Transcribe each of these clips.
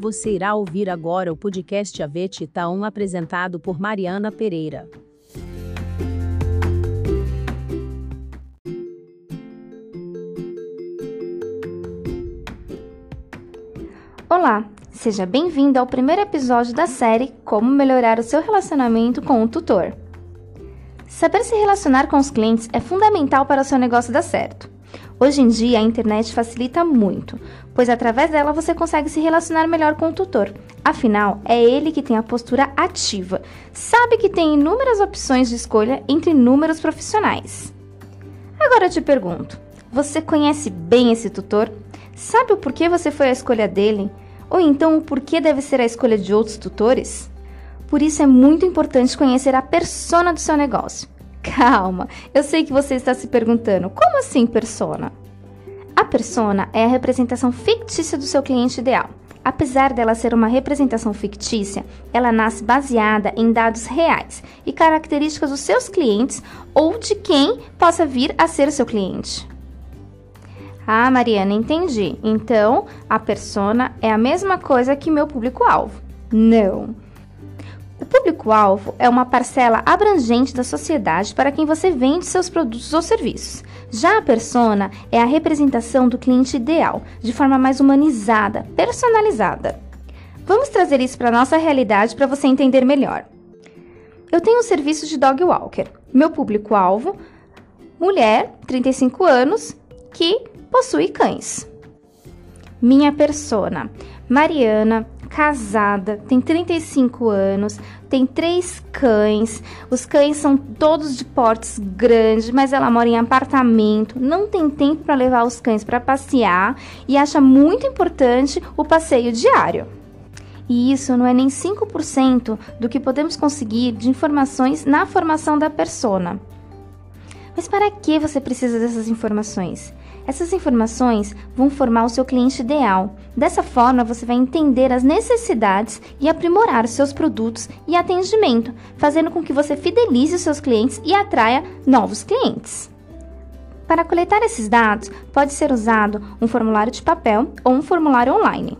Você irá ouvir agora o podcast Avete Itaú apresentado por Mariana Pereira. Olá, seja bem-vindo ao primeiro episódio da série Como Melhorar o Seu Relacionamento com o Tutor. Saber se relacionar com os clientes é fundamental para o seu negócio dar certo. Hoje em dia, a internet facilita muito, pois através dela você consegue se relacionar melhor com o tutor. Afinal, é ele que tem a postura ativa, sabe que tem inúmeras opções de escolha entre inúmeros profissionais. Agora eu te pergunto: você conhece bem esse tutor? Sabe o porquê você foi a escolha dele? Ou então o porquê deve ser a escolha de outros tutores? Por isso é muito importante conhecer a persona do seu negócio. Calma, eu sei que você está se perguntando: como assim persona? A persona é a representação fictícia do seu cliente ideal. Apesar dela ser uma representação fictícia, ela nasce baseada em dados reais e características dos seus clientes ou de quem possa vir a ser seu cliente. Ah, Mariana, entendi. Então, a persona é a mesma coisa que meu público-alvo. Não. Público-alvo é uma parcela abrangente da sociedade para quem você vende seus produtos ou serviços. Já a persona é a representação do cliente ideal, de forma mais humanizada, personalizada. Vamos trazer isso para a nossa realidade para você entender melhor. Eu tenho um serviço de dog walker. Meu público-alvo, mulher, 35 anos, que possui cães. Minha persona, Mariana, casada, tem 35 anos, tem três cães. Os cães são todos de portes grandes, mas ela mora em apartamento, não tem tempo para levar os cães para passear e acha muito importante o passeio diário. E isso não é nem 5% do que podemos conseguir de informações na formação da persona. Mas para que você precisa dessas informações? Essas informações vão formar o seu cliente ideal. Dessa forma, você vai entender as necessidades e aprimorar os seus produtos e atendimento, fazendo com que você fidelize os seus clientes e atraia novos clientes. Para coletar esses dados, pode ser usado um formulário de papel ou um formulário online.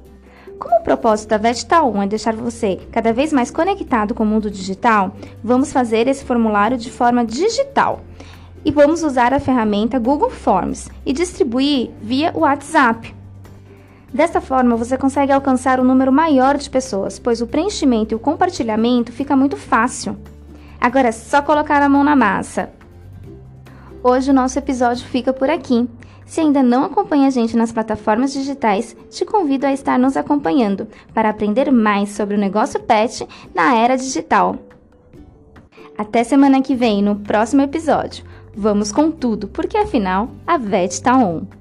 Como o propósito da Vegetal 1 é deixar você cada vez mais conectado com o mundo digital, vamos fazer esse formulário de forma digital e vamos usar a ferramenta Google Forms e distribuir via WhatsApp. Desta forma, você consegue alcançar um número maior de pessoas, pois o preenchimento e o compartilhamento fica muito fácil. Agora é só colocar a mão na massa. Hoje o nosso episódio fica por aqui. Se ainda não acompanha a gente nas plataformas digitais, te convido a estar nos acompanhando para aprender mais sobre o negócio pet na era digital. Até semana que vem no próximo episódio. Vamos com tudo, porque afinal a VET está on.